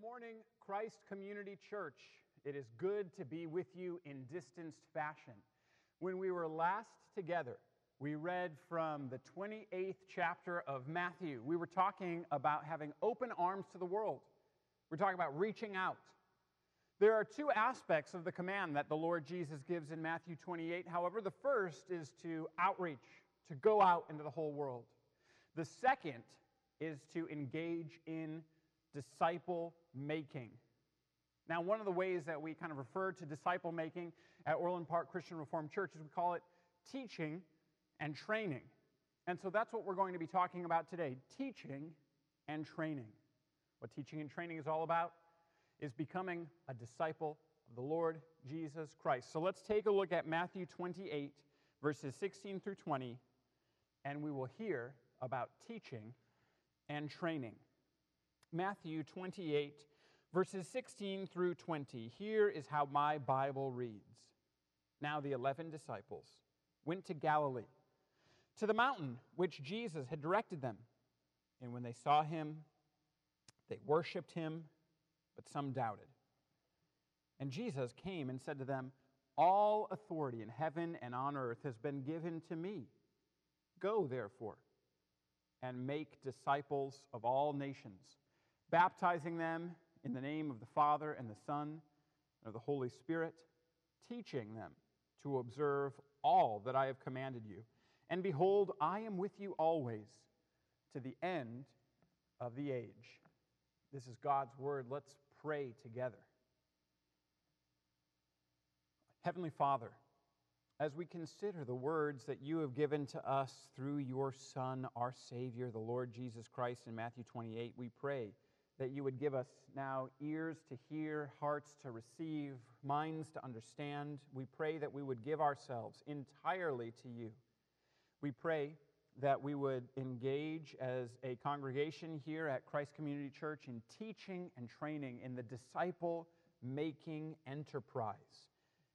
morning, Christ Community Church. It is good to be with you in distanced fashion. When we were last together, we read from the 28th chapter of Matthew. We were talking about having open arms to the world. We're talking about reaching out. There are two aspects of the command that the Lord Jesus gives in Matthew 28. However, the first is to outreach, to go out into the whole world. The second is to engage in disciple making. Now, one of the ways that we kind of refer to disciple making at Orland Park Christian Reformed Church is we call it teaching and training. And so that's what we're going to be talking about today teaching and training. What teaching and training is all about is becoming a disciple of the Lord Jesus Christ. So let's take a look at Matthew 28, verses 16 through 20, and we will hear about teaching and training. Matthew 28, verses 16 through 20. Here is how my Bible reads Now the eleven disciples went to Galilee, to the mountain which Jesus had directed them. And when they saw him, they worshiped him, but some doubted. And Jesus came and said to them, All authority in heaven and on earth has been given to me. Go, therefore, and make disciples of all nations baptizing them in the name of the Father and the Son and of the Holy Spirit, teaching them to observe all that I have commanded you. And behold, I am with you always to the end of the age. This is God's word. Let's pray together. Heavenly Father, as we consider the words that you have given to us through your Son, our Savior, the Lord Jesus Christ, in Matthew 28, we pray that you would give us now ears to hear, hearts to receive, minds to understand. We pray that we would give ourselves entirely to you. We pray that we would engage as a congregation here at Christ Community Church in teaching and training in the disciple making enterprise.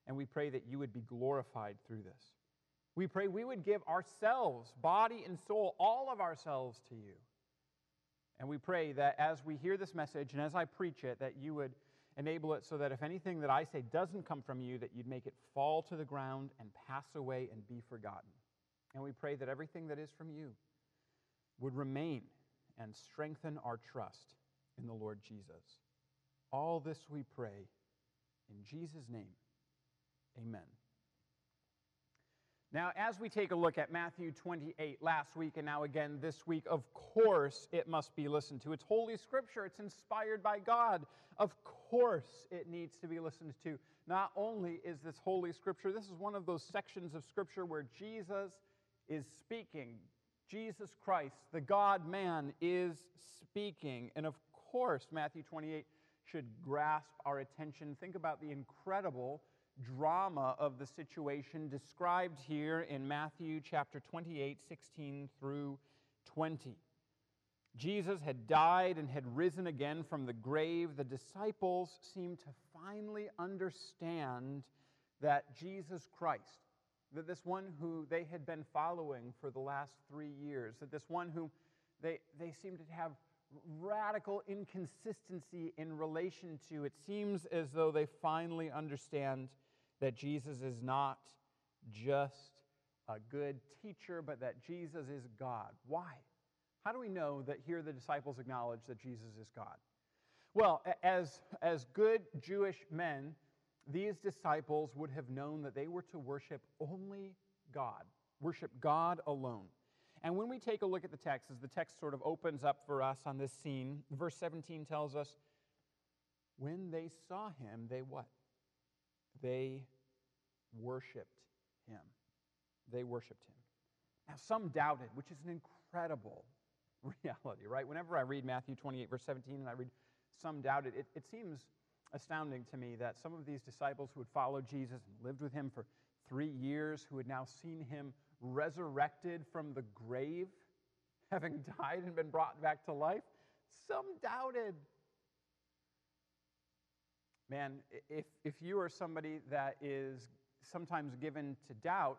And we pray that you would be glorified through this. We pray we would give ourselves, body and soul, all of ourselves to you and we pray that as we hear this message and as I preach it, that you would enable it so that if anything that I say doesn't come from you, that you'd make it fall to the ground and pass away and be forgotten. And we pray that everything that is from you would remain and strengthen our trust in the Lord Jesus. All this we pray in Jesus' name. Amen. Now, as we take a look at Matthew 28 last week and now again this week, of course it must be listened to. It's Holy Scripture, it's inspired by God. Of course it needs to be listened to. Not only is this Holy Scripture, this is one of those sections of Scripture where Jesus is speaking. Jesus Christ, the God man, is speaking. And of course, Matthew 28 should grasp our attention. Think about the incredible drama of the situation described here in Matthew chapter 28, 16 through 20. Jesus had died and had risen again from the grave. The disciples seemed to finally understand that Jesus Christ, that this one who they had been following for the last three years, that this one whom they, they seemed to have radical inconsistency in relation to. It seems as though they finally understand that Jesus is not just a good teacher, but that Jesus is God. Why? How do we know that here the disciples acknowledge that Jesus is God? Well, as, as good Jewish men, these disciples would have known that they were to worship only God, worship God alone. And when we take a look at the text, as the text sort of opens up for us on this scene, verse 17 tells us, when they saw him, they what? They worshiped him. They worshiped him. Now, some doubted, which is an incredible reality, right? Whenever I read Matthew 28, verse 17, and I read some doubted, it, it seems astounding to me that some of these disciples who had followed Jesus and lived with him for three years, who had now seen him resurrected from the grave, having died and been brought back to life, some doubted. Man, if, if you are somebody that is sometimes given to doubt,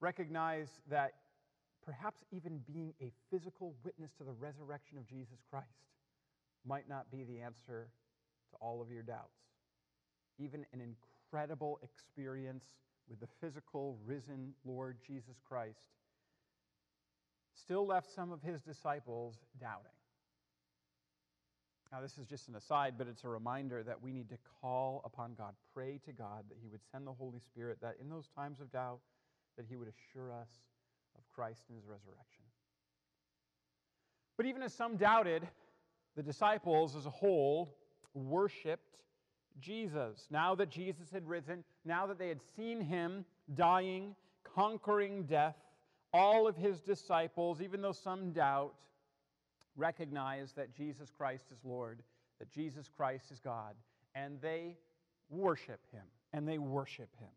recognize that perhaps even being a physical witness to the resurrection of Jesus Christ might not be the answer to all of your doubts. Even an incredible experience with the physical, risen Lord Jesus Christ still left some of his disciples doubting. Now, this is just an aside, but it's a reminder that we need to call upon God, pray to God that He would send the Holy Spirit, that in those times of doubt, that He would assure us of Christ and His resurrection. But even as some doubted, the disciples as a whole worshiped Jesus. Now that Jesus had risen, now that they had seen Him dying, conquering death, all of His disciples, even though some doubt, recognize that Jesus Christ is Lord, that Jesus Christ is God, and they worship him, and they worship him.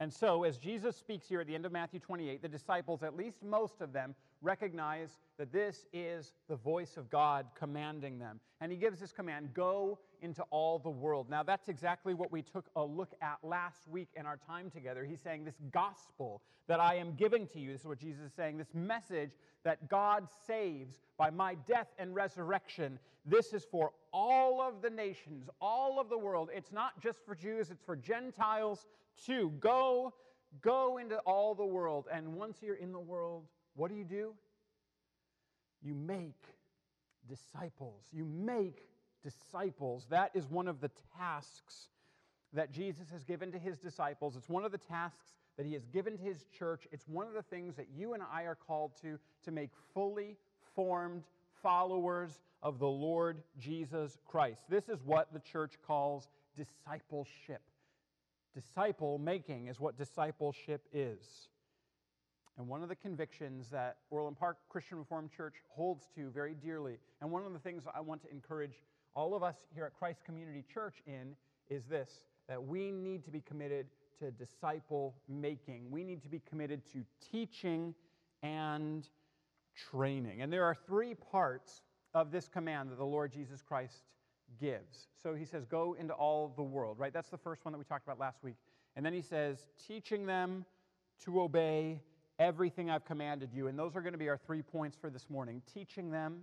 And so, as Jesus speaks here at the end of Matthew 28, the disciples, at least most of them, recognize that this is the voice of God commanding them. And he gives this command go into all the world. Now, that's exactly what we took a look at last week in our time together. He's saying, This gospel that I am giving to you, this is what Jesus is saying, this message that God saves by my death and resurrection, this is for all of the nations, all of the world. It's not just for Jews, it's for Gentiles too. Go, go into all the world. And once you're in the world, what do you do? You make disciples. You make disciples. That is one of the tasks that Jesus has given to his disciples. It's one of the tasks that he has given to his church. It's one of the things that you and I are called to to make fully formed followers of the Lord Jesus Christ. This is what the church calls discipleship. Disciple making is what discipleship is. And one of the convictions that Orland Park Christian Reformed Church holds to very dearly, and one of the things I want to encourage all of us here at Christ Community Church in, is this that we need to be committed to disciple making. We need to be committed to teaching and training. And there are three parts of this command that the Lord Jesus Christ gives. So he says, Go into all the world, right? That's the first one that we talked about last week. And then he says, Teaching them to obey everything I've commanded you. And those are going to be our three points for this morning teaching them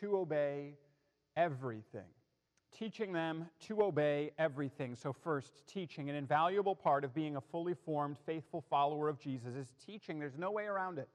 to obey everything. Teaching them to obey everything. So, first, teaching. An invaluable part of being a fully formed, faithful follower of Jesus is teaching. There's no way around it.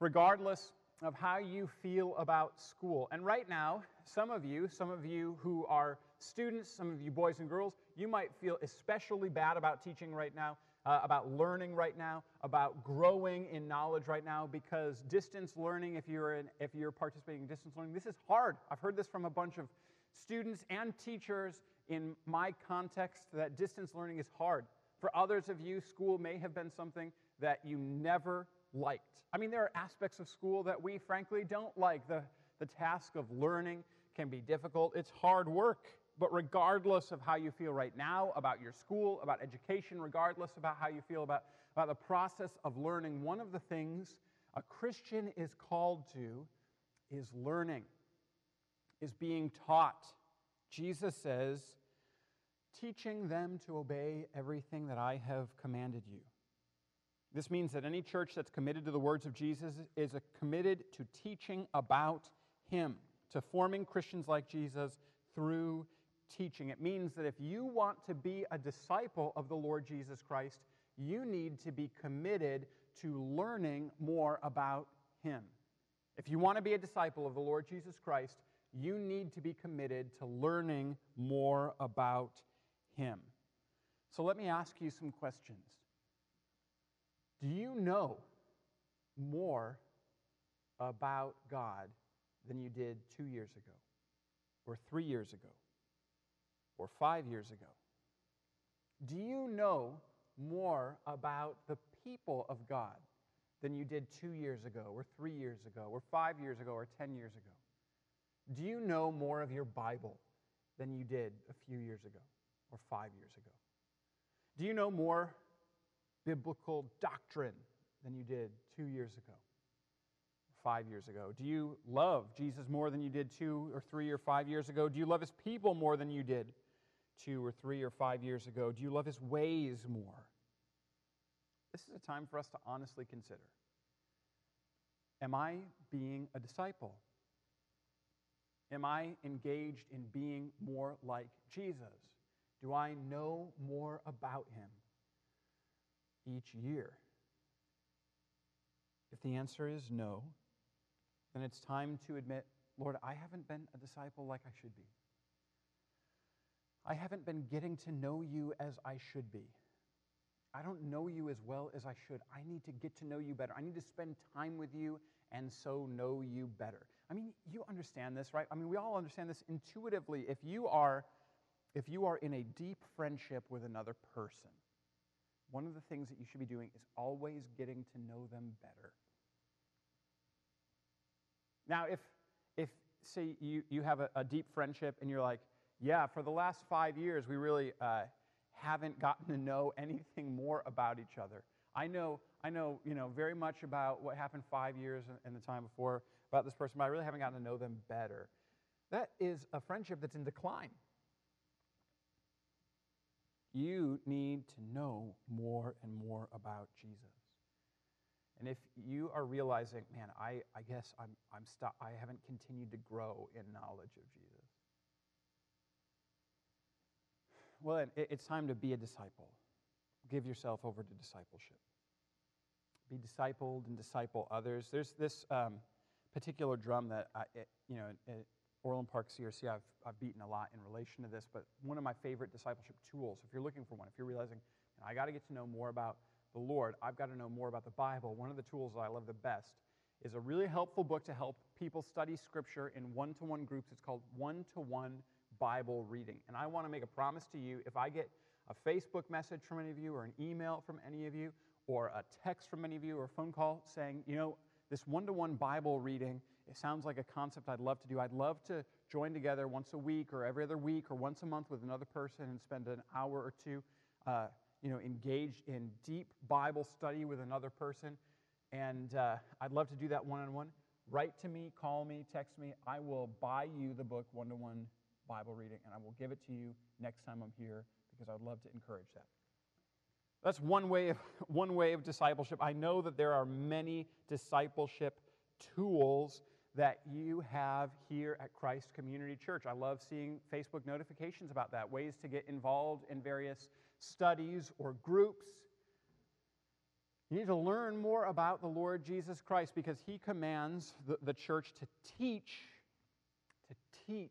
Regardless of how you feel about school. And right now, some of you, some of you who are students, some of you boys and girls, you might feel especially bad about teaching right now uh, about learning right now, about growing in knowledge right now, because distance learning, if you're, in, if you're participating in distance learning, this is hard. I've heard this from a bunch of students and teachers in my context that distance learning is hard. For others of you, school may have been something that you never liked. I mean, there are aspects of school that we frankly don't like. The, the task of learning can be difficult, it's hard work. But regardless of how you feel right now about your school, about education, regardless about how you feel about, about the process of learning, one of the things a Christian is called to is learning, is being taught. Jesus says, teaching them to obey everything that I have commanded you. This means that any church that's committed to the words of Jesus is committed to teaching about Him, to forming Christians like Jesus through teaching. It means that if you want to be a disciple of the Lord Jesus Christ, you need to be committed to learning more about Him. If you want to be a disciple of the Lord Jesus Christ, you need to be committed to learning more about Him. So let me ask you some questions. Do you know more about God than you did two years ago or three years ago or five years ago? Do you know more about the people of God than you did two years ago, or three years ago, or five years ago, or ten years ago? Do you know more of your Bible than you did a few years ago, or five years ago? Do you know more biblical doctrine than you did two years ago? Five years ago? Do you love Jesus more than you did two or three or five years ago? Do you love his people more than you did two or three or five years ago? Do you love his ways more? This is a time for us to honestly consider Am I being a disciple? Am I engaged in being more like Jesus? Do I know more about him each year? If the answer is no, then it's time to admit, Lord, I haven't been a disciple like I should be. I haven't been getting to know you as I should be. I don't know you as well as I should. I need to get to know you better. I need to spend time with you and so know you better. I mean, you understand this, right? I mean, we all understand this intuitively. If you are if you are in a deep friendship with another person, one of the things that you should be doing is always getting to know them better. Now, if if say you, you have a, a deep friendship and you're like, yeah, for the last five years, we really uh, haven't gotten to know anything more about each other. I know, I know, you know, very much about what happened five years and the time before about this person, but I really haven't gotten to know them better. That is a friendship that's in decline. You need to know more and more about Jesus. And if you are realizing, man, I, I guess I'm, I'm st- I haven't continued to grow in knowledge of Jesus, well, then it's time to be a disciple. Give yourself over to discipleship. Be discipled and disciple others. There's this um, particular drum that, I, it, you know, at Orland Park CRC, I've, I've beaten a lot in relation to this, but one of my favorite discipleship tools, if you're looking for one, if you're realizing, I got to get to know more about the Lord, I've got to know more about the Bible, one of the tools that I love the best is a really helpful book to help people study Scripture in one to one groups. It's called One to One Bible reading. And I want to make a promise to you if I get a Facebook message from any of you, or an email from any of you, or a text from any of you, or a phone call saying, you know, this one to one Bible reading, it sounds like a concept I'd love to do. I'd love to join together once a week, or every other week, or once a month with another person and spend an hour or two, uh, you know, engaged in deep Bible study with another person. And uh, I'd love to do that one on one. Write to me, call me, text me. I will buy you the book, One to One Bible reading, and I will give it to you next time I'm here because I would love to encourage that. That's one way of, one way of discipleship. I know that there are many discipleship tools that you have here at Christ Community Church. I love seeing Facebook notifications about that, ways to get involved in various studies or groups. You need to learn more about the Lord Jesus Christ because he commands the, the church to teach, to teach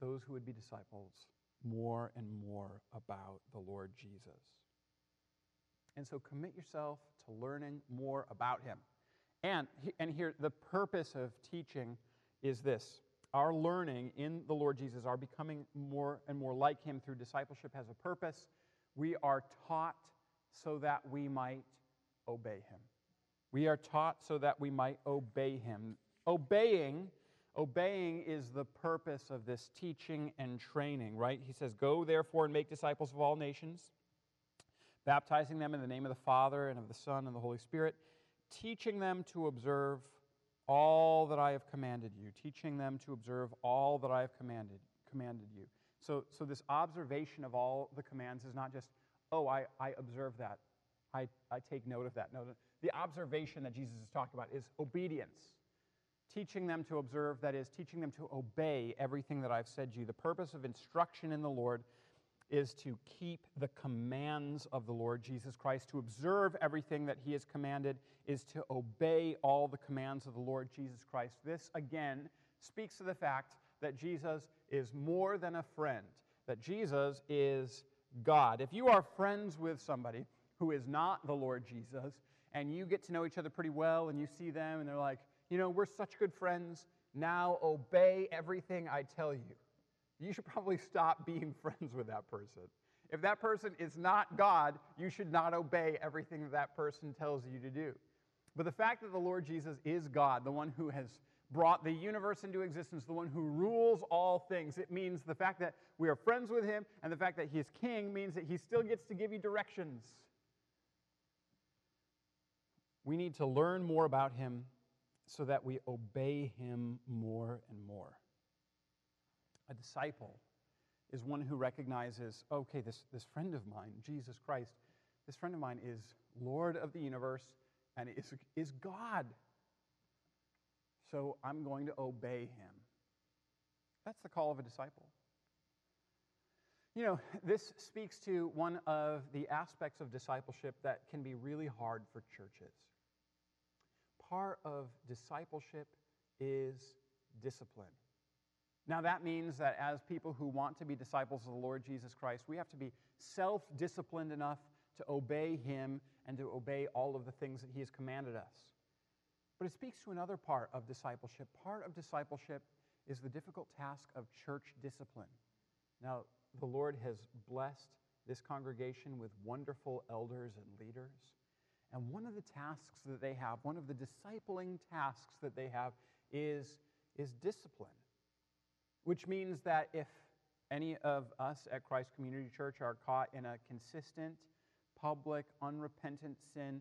those who would be disciples more and more about the Lord Jesus. And so commit yourself to learning more about him. And, and here, the purpose of teaching is this our learning in the Lord Jesus, our becoming more and more like him through discipleship has a purpose. We are taught so that we might obey him. We are taught so that we might obey him. Obeying Obeying is the purpose of this teaching and training, right? He says, Go therefore and make disciples of all nations, baptizing them in the name of the Father and of the Son and the Holy Spirit, teaching them to observe all that I have commanded you, teaching them to observe all that I have commanded, commanded you. So, so this observation of all the commands is not just, oh, I, I observe that. I, I take note of that. No, the observation that Jesus is talking about is obedience teaching them to observe, that is, teaching them to obey everything that I've said to you. The purpose of instruction in the Lord is to keep the commands of the Lord Jesus Christ. To observe everything that he has commanded is to obey all the commands of the Lord Jesus Christ. This, again, speaks to the fact that Jesus is more than a friend, that Jesus is God. If you are friends with somebody who is not the Lord Jesus, and you get to know each other pretty well, and you see them, and they're like, you know, we're such good friends. Now obey everything I tell you. You should probably stop being friends with that person. If that person is not God, you should not obey everything that that person tells you to do. But the fact that the Lord Jesus is God, the one who has brought the universe into existence, the one who rules all things, it means the fact that we are friends with him and the fact that he is king means that he still gets to give you directions. We need to learn more about him so that we obey him more and more. A disciple is one who recognizes okay, this, this friend of mine, Jesus Christ, this friend of mine is Lord of the universe and is, is God. so I'm going to obey him. That's the call of a disciple. You know, this speaks to one of the aspects of discipleship that can be really hard for churches. Part of discipleship is discipline. Now, that means that as people who want to be disciples of the Lord Jesus Christ, we have to be self disciplined enough to obey Him and to obey all of the things that He has commanded us. But it speaks to another part of discipleship. Part of discipleship is the difficult task of church discipline. Now, the Lord has blessed this congregation with wonderful elders and leaders. And one of the tasks that they have, one of the discipling tasks that they have, is, is discipline. Which means that if any of us at Christ Community Church are caught in a consistent, public, unrepentant sin,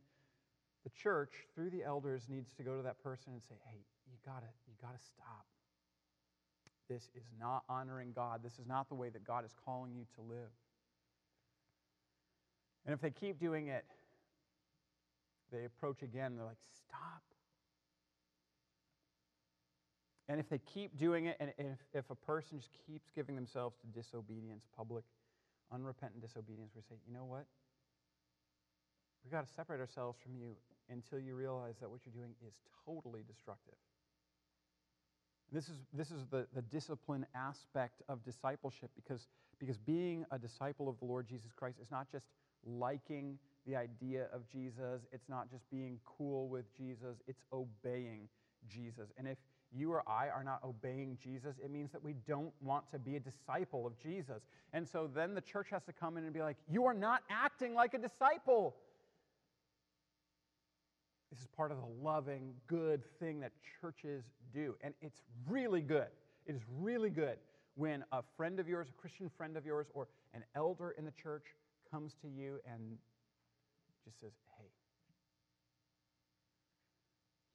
the church, through the elders, needs to go to that person and say, hey, you gotta, you gotta stop. This is not honoring God. This is not the way that God is calling you to live. And if they keep doing it, they approach again, they're like, stop. And if they keep doing it, and if, if a person just keeps giving themselves to disobedience, public, unrepentant disobedience, we say, you know what? We've got to separate ourselves from you until you realize that what you're doing is totally destructive. This is, this is the, the discipline aspect of discipleship because, because being a disciple of the Lord Jesus Christ is not just liking the idea of Jesus, it's not just being cool with Jesus, it's obeying Jesus. And if you or I are not obeying Jesus, it means that we don't want to be a disciple of Jesus. And so then the church has to come in and be like, You are not acting like a disciple. This is part of the loving, good thing that churches do. And it's really good. It is really good when a friend of yours, a Christian friend of yours, or an elder in the church comes to you and just says, Hey,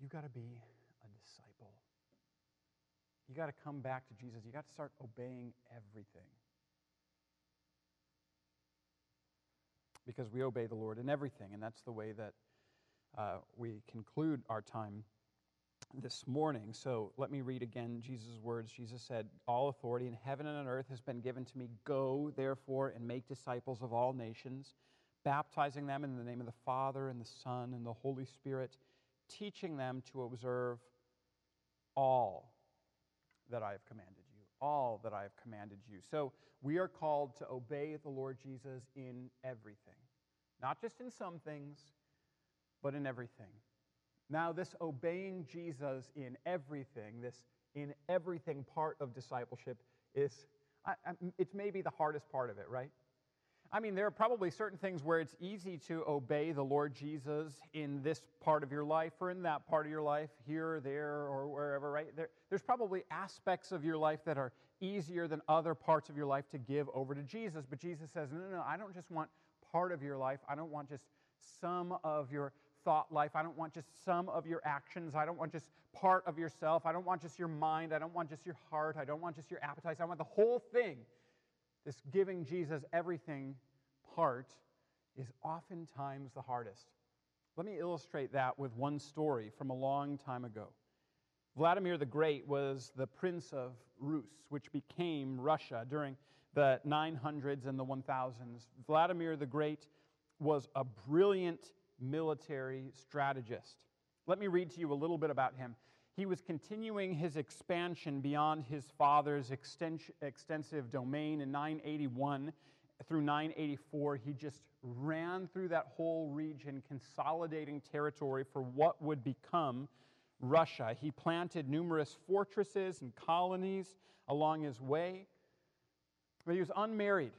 you got to be. You got to come back to Jesus. You got to start obeying everything. Because we obey the Lord in everything, and that's the way that uh, we conclude our time this morning. So let me read again Jesus' words. Jesus said, All authority in heaven and on earth has been given to me. Go, therefore, and make disciples of all nations, baptizing them in the name of the Father, and the Son, and the Holy Spirit, teaching them to observe all that I have commanded you. All that I have commanded you. So we are called to obey the Lord Jesus in everything, not just in some things but in everything. Now, this obeying Jesus in everything, this in everything part of discipleship, is I, I, it's maybe the hardest part of it, right? I mean, there are probably certain things where it's easy to obey the Lord Jesus in this part of your life or in that part of your life, here or there or wherever, right? There, there's probably aspects of your life that are easier than other parts of your life to give over to Jesus. But Jesus says, no, no, no, I don't just want part of your life. I don't want just some of your thought life. I don't want just some of your actions. I don't want just part of yourself. I don't want just your mind. I don't want just your heart. I don't want just your appetites. I want the whole thing. This giving Jesus everything part is oftentimes the hardest. Let me illustrate that with one story from a long time ago. Vladimir the Great was the prince of Rus, which became Russia during the 900s and the 1000s. Vladimir the Great was a brilliant military strategist. Let me read to you a little bit about him. He was continuing his expansion beyond his father's extensive domain in 981 through 984. He just ran through that whole region, consolidating territory for what would become Russia. He planted numerous fortresses and colonies along his way, but he was unmarried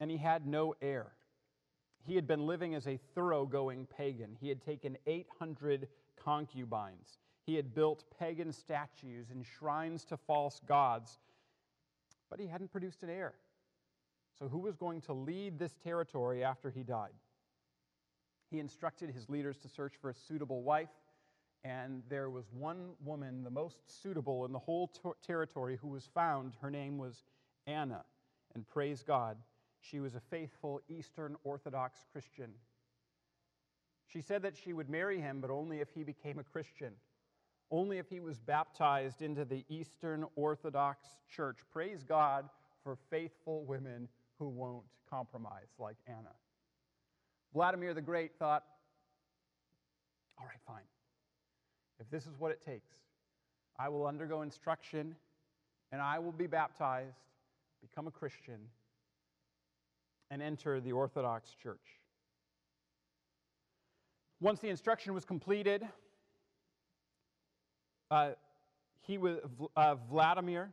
and he had no heir. He had been living as a thoroughgoing pagan. He had taken 800 concubines. He had built pagan statues and shrines to false gods, but he hadn't produced an heir. So, who was going to lead this territory after he died? He instructed his leaders to search for a suitable wife, and there was one woman, the most suitable in the whole territory, who was found. Her name was Anna. And praise God, she was a faithful Eastern Orthodox Christian. She said that she would marry him, but only if he became a Christian. Only if he was baptized into the Eastern Orthodox Church. Praise God for faithful women who won't compromise, like Anna. Vladimir the Great thought, all right, fine. If this is what it takes, I will undergo instruction and I will be baptized, become a Christian, and enter the Orthodox Church. Once the instruction was completed, uh, he was, uh, Vladimir,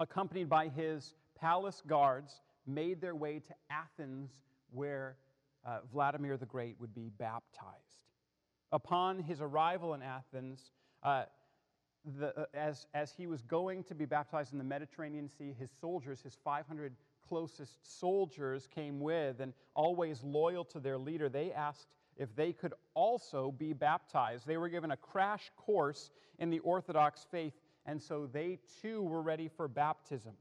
accompanied by his palace guards, made their way to Athens, where uh, Vladimir the Great would be baptized. Upon his arrival in Athens, uh, the, uh, as, as he was going to be baptized in the Mediterranean Sea, his soldiers, his 500 closest soldiers, came with, and always loyal to their leader, they asked if they could also be baptized. They were given a crash course in the Orthodox faith, and so they too were ready for baptism.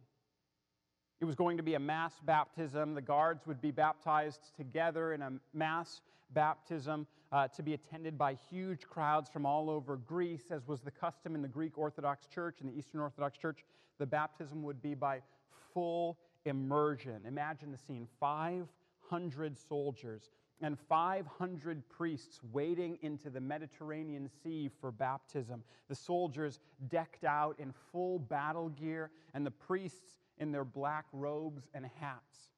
It was going to be a mass baptism. The guards would be baptized together in a mass baptism uh, to be attended by huge crowds from all over Greece, as was the custom in the Greek Orthodox Church and the Eastern Orthodox Church. The baptism would be by full immersion. Imagine the scene 500 soldiers and 500 priests wading into the Mediterranean Sea for baptism. The soldiers decked out in full battle gear, and the priests in their black robes and hats.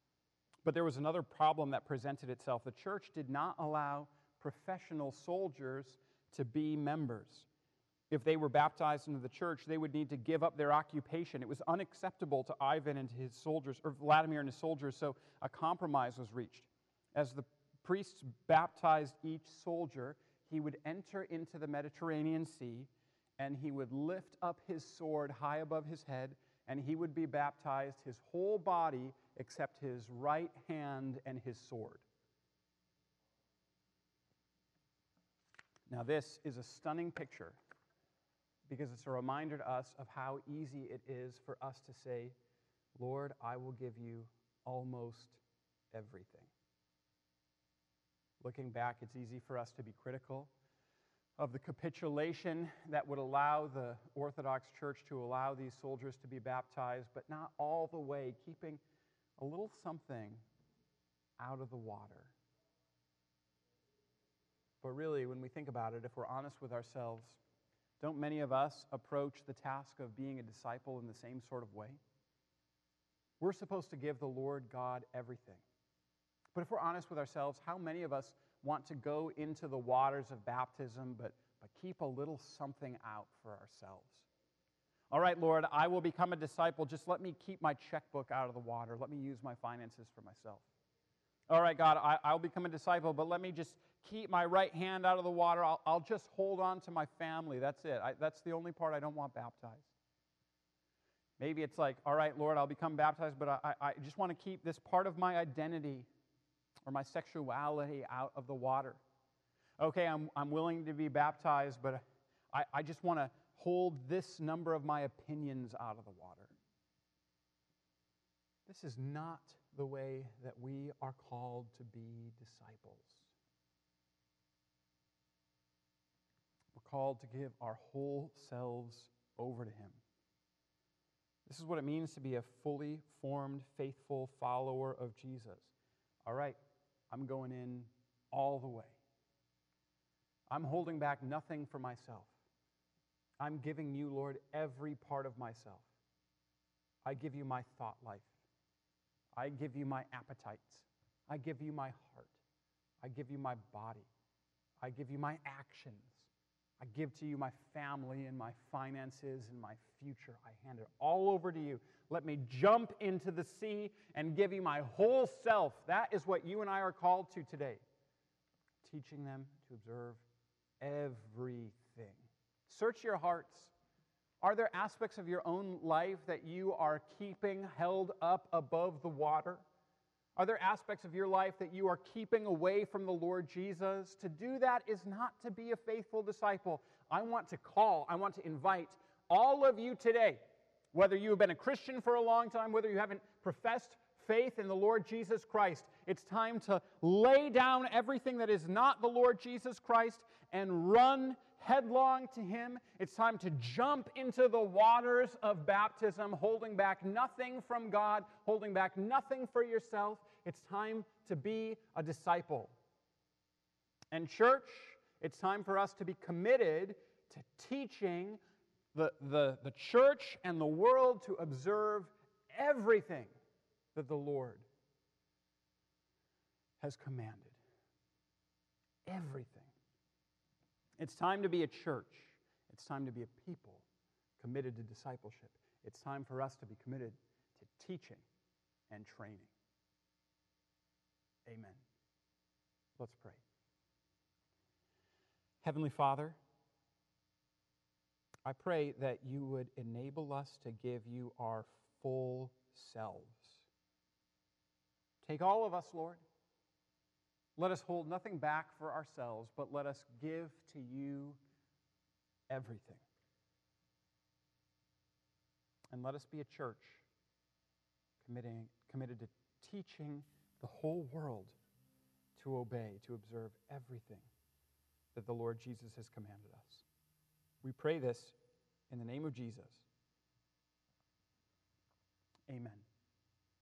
But there was another problem that presented itself. The church did not allow professional soldiers to be members. If they were baptized into the church, they would need to give up their occupation. It was unacceptable to Ivan and his soldiers, or Vladimir and his soldiers, so a compromise was reached. As the priests baptized each soldier, he would enter into the Mediterranean Sea and he would lift up his sword high above his head and he would be baptized, his whole body except his right hand and his sword. Now, this is a stunning picture because it's a reminder to us of how easy it is for us to say, Lord, I will give you almost everything. Looking back, it's easy for us to be critical of the capitulation that would allow the Orthodox Church to allow these soldiers to be baptized, but not all the way, keeping a little something out of the water. But really, when we think about it, if we're honest with ourselves, don't many of us approach the task of being a disciple in the same sort of way? We're supposed to give the Lord God everything. But if we're honest with ourselves, how many of us want to go into the waters of baptism, but, but keep a little something out for ourselves? All right, Lord, I will become a disciple. Just let me keep my checkbook out of the water. Let me use my finances for myself. All right, God, I, will become a disciple, but let me just keep my right hand out of the water. I'll, I'll just hold on to my family. That's it. I, that's the only part I don't want baptized. Maybe it's like, all right, Lord, I'll become baptized, but I, I just want to keep this part of my identity or my sexuality out of the water. Okay, I'm, I'm willing to be baptized, but I, I just want to hold this number of my opinions out of the water. This is not the way that we are called to be disciples. We're called to give our whole selves over to Him. This is what it means to be a fully formed, faithful follower of Jesus. All right, I'm going in all the way. I'm holding back nothing for myself. I'm giving you, Lord, every part of myself. I give you my thought life. I give you my appetites. I give you my heart. I give you my body. I give you my actions. I give to you my family and my finances and my future. I hand it all over to you. Let me jump into the sea and give you my whole self. That is what you and I are called to today. Teaching them to observe everything. Search your hearts. Are there aspects of your own life that you are keeping held up above the water? Are there aspects of your life that you are keeping away from the Lord Jesus? To do that is not to be a faithful disciple. I want to call, I want to invite all of you today, whether you have been a Christian for a long time, whether you haven't professed faith in the Lord Jesus Christ, it's time to lay down everything that is not the Lord Jesus Christ and run headlong to Him. It's time to jump into the waters of baptism, holding back nothing from God, holding back nothing for yourself. It's time to be a disciple. And, church, it's time for us to be committed to teaching the, the, the church and the world to observe everything that the Lord has commanded. Everything. It's time to be a church. It's time to be a people committed to discipleship. It's time for us to be committed to teaching and training. Amen. Let's pray. Heavenly Father, I pray that you would enable us to give you our full selves. Take all of us, Lord. Let us hold nothing back for ourselves, but let us give to you everything. And let us be a church committing, committed to teaching the whole world to obey, to observe everything that the Lord Jesus has commanded us. We pray this in the name of Jesus. Amen.